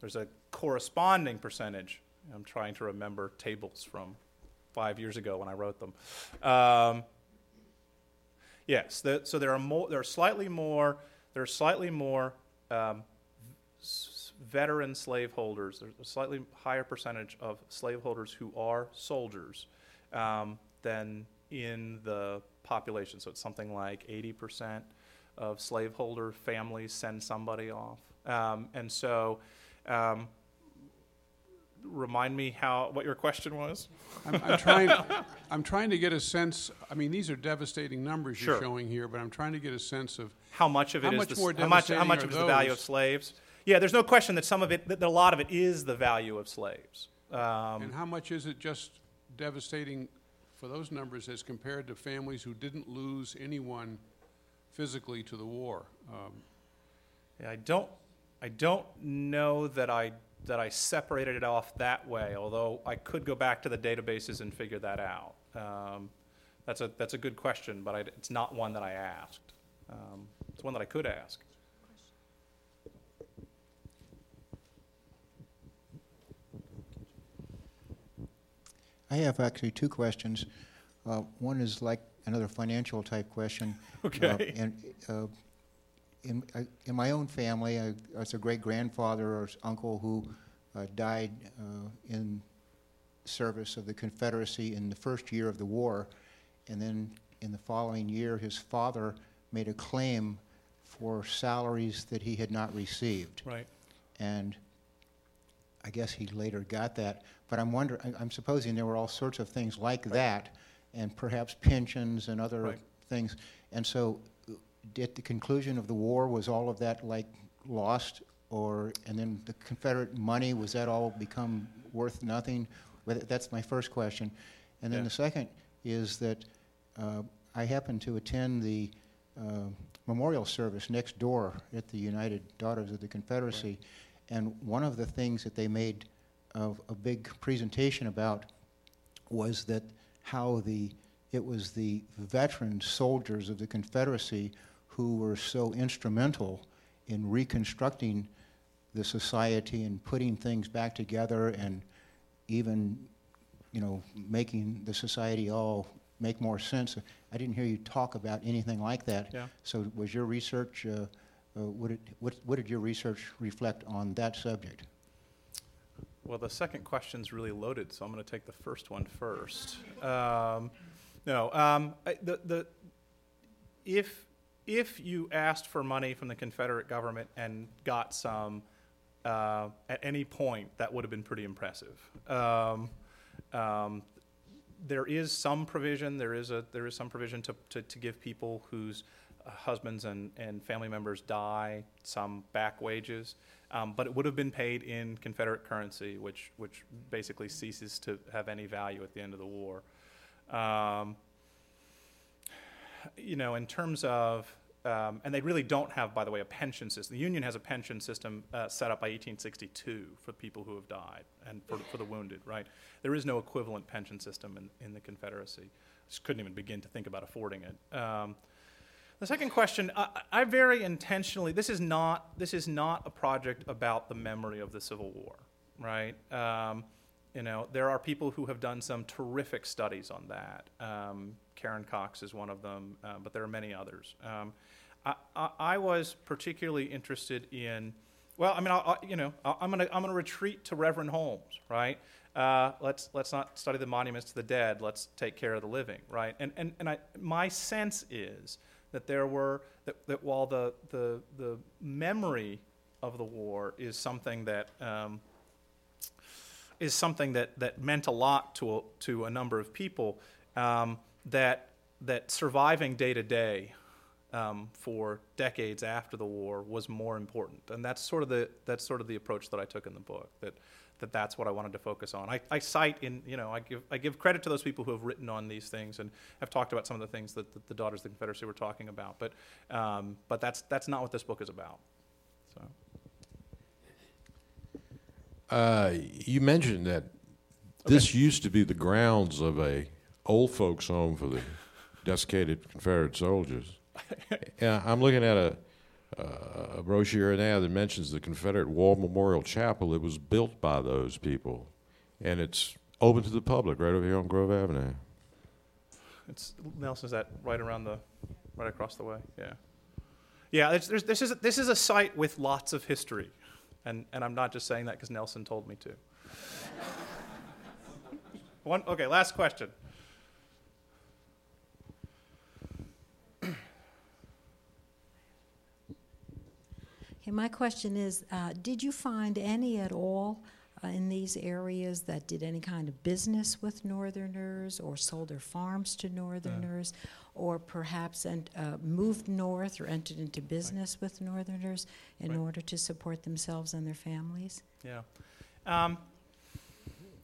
there's a corresponding percentage. I'm trying to remember tables from five years ago when I wrote them. Um, yes, the, so there are more. There are slightly more. There are slightly more um, veteran slaveholders. There's a slightly higher percentage of slaveholders who are soldiers um, than in the population. So it's something like 80 percent of slaveholder families send somebody off, um, and so. Um, remind me how what your question was. I'm, I'm trying, I'm trying to get a sense, I mean, these are devastating numbers you're showing here, but I'm trying to get a sense of, How much of it How is much the, more how much how much of the value of slaves? Yeah, there's no question that some of it, that a lot of it is the value of slaves. Um, and how much is it just devastating for those numbers as compared to families who didn't lose anyone physically to the war? Um, yeah, I don't I don't know that I that I separated it off that way. Although I could go back to the databases and figure that out. Um, that's a that's a good question, but I, it's not one that I asked. Um, it's one that I could ask. I have actually two questions. Uh, One is like another financial type question. [laughs] Uh, Okay. And uh, in, I- in my own family, I was a great-grandfather or uncle who uh, died uh, in service of the Confederacy in the first year of the war. And then in the following year, his father made a claim for salaries that he had not received Right. and I guess he later got that. But I'm wondering, I'm supposing there were all sorts of things like that, and perhaps pensions and other Right. things. And so, uh, at the conclusion of the war, was all of that like lost, or and then the Confederate money was that all become worth nothing? That's my first question. And then Yeah. the second is that uh, I happened to attend the uh, memorial service next door at the United Daughters of the Confederacy. And one of the things that they made a, a big presentation about was that how the it was the veteran soldiers of the Confederacy who were so instrumental in reconstructing the society and putting things back together and even you know making the society all make more sense. I didn't hear you talk about anything like that. Yeah. So was your research, uh, uh, what, did, what, what did your research reflect on that subject? Well, the second question's really loaded, so I'm going to take the first one first. Um, no, um, I, the, the, if, if you asked for money from the Confederate government and got some uh, at any point, that would have been pretty impressive. Um, um, there is some provision. There is a there is some provision to to, to give people whose uh, husbands and, and family members die some back wages, um, but it would have been paid in Confederate currency, which which basically ceases to have any value at the end of the war. Um, you know, in terms of um, and they really don't have, by the way, a pension system. The Union has a pension system uh, set up by 1862 for people who have died and for, for the wounded, right? There is no equivalent pension system in, in the Confederacy. Just couldn't even begin to think about affording it. Um, the second question, I, I very intentionally, this is not this is not a project about the memory of the Civil War, right? Um, you know, there are people who have done some terrific studies on that. Um, Karen Cox is one of them, uh, but there are many others. Um, I, I, I, was particularly interested in, well, I mean, I, you know, I, am going to I'm gonna retreat to Reverend Holmes, right? Uh, let's, let's not study the monuments to the dead. Let's take care of the living, right? And, and, and I, my sense is that there were, that, that while the, the, the memory of the war is something that, um, is something that, that meant a lot to a, to a number of people, um, that, that surviving day to day um, for decades after the war was more important. And that's sort of the, that's sort of the approach that I took in the book, that, that that's what I wanted to focus on. I, I cite in, you know, I give, I give credit to those people who have written on these things and have talked about some of the things that, that the Daughters of the Confederacy were talking about. But, um, but that's, that's not what this book is about. So. Uh, you mentioned that this used to be the grounds of a old folks home for the desiccated Confederate soldiers. [laughs] yeah, I'm looking at a, uh, a brochure now that mentions the Confederate War Memorial Chapel. It was built by those people, and it's open to the public right over here on Grove Avenue. It's Nelson's that right around the, right across the way. Yeah, yeah. There's, this is a, this is a site with lots of history, and and I'm not just saying that because Nelson told me to. [laughs] One okay. Last question. Okay, my question is uh, Did you find any at all uh, in these areas that did any kind of business with Northerners or sold their farms to Northerners or perhaps and, uh, moved north or entered into business right. with Northerners in right. order to support themselves and their families? Yeah. Um,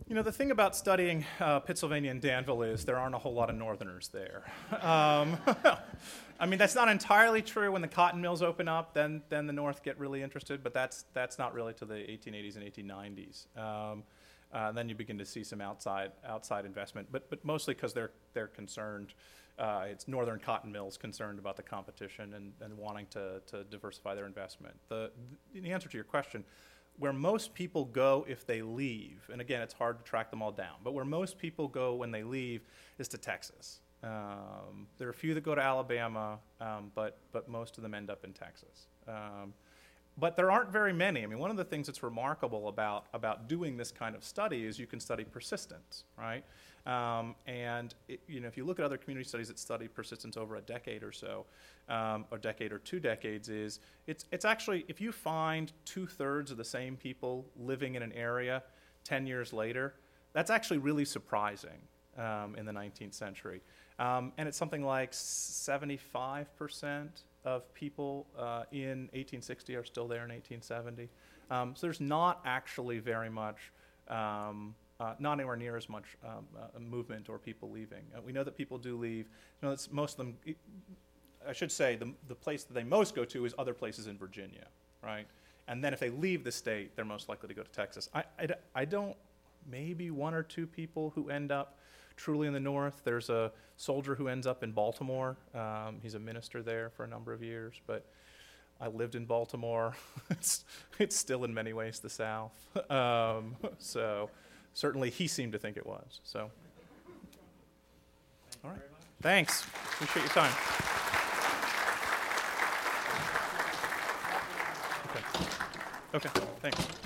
you know, the thing about studying uh, Pittsylvania and Danville is there aren't a whole lot of Northerners there. [laughs] Um, [laughs] I mean, that's not entirely true. When the cotton mills open up, then, then the North get really interested, but that's, that's not really till the 1880s and 1890s. Um, uh, then you begin to see some outside, outside investment, but, but mostly because they're, they're concerned. Uh, it's northern cotton mills concerned about the competition and, and wanting to, to diversify their investment. The, the answer to your question, where most people go if they leave, and again, it's hard to track them all down, but where most people go when they leave is to Texas. Um, there are a few that go to Alabama, um, but, but most of them end up in Texas. Um, but there aren't very many. I mean, one of the things that's remarkable about, about doing this kind of study is you can study persistence, right? Um, and it, you know, if you look at other community studies that study persistence over a decade or so, um, a decade or two decades, is it's it's actually if you find two thirds of the same people living in an area ten years later, that's actually really surprising um, in the 19th century, um, and it's something like 75 percent of people uh, in 1860 are still there in 1870. Um, so there's not actually very much um, uh, not anywhere near as much um, uh, movement or people leaving. Uh, we know that people do leave. You know, most of them. I should say the the place that they most go to is other places in Virginia, right? And then if they leave the state, they're most likely to go to Texas. I, I, I don't. Maybe one or two people who end up truly in the north. There's a soldier who ends up in Baltimore. Um, he's a minister there for a number of years, but. I lived in Baltimore. [laughs] it's, it's still in many ways the South. [laughs] Um, so certainly he seemed to think it was. So, all right. Thanks. Appreciate your time. Okay. Okay. Thanks.